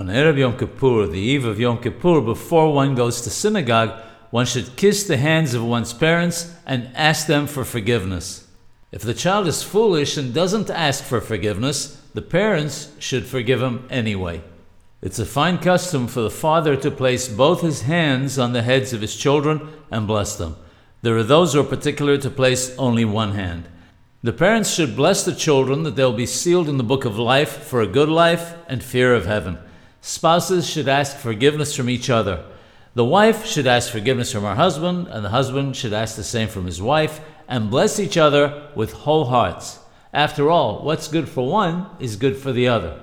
On Erev Yom Kippur, the eve of Yom Kippur, before one goes to synagogue, one should kiss the hands of one's parents and ask them for forgiveness. If the child is foolish and doesn't ask for forgiveness, the parents should forgive him anyway. It's a fine custom for the father to place both his hands on the heads of his children and bless them. There are those who are particular to place only one hand. The parents should bless the children that they'll be sealed in the book of life for a good life and fear of heaven. Spouses should ask forgiveness from each other. The wife should ask forgiveness from her husband, and the husband should ask the same from his wife, and bless each other with whole hearts. After all, what's good for one is good for the other.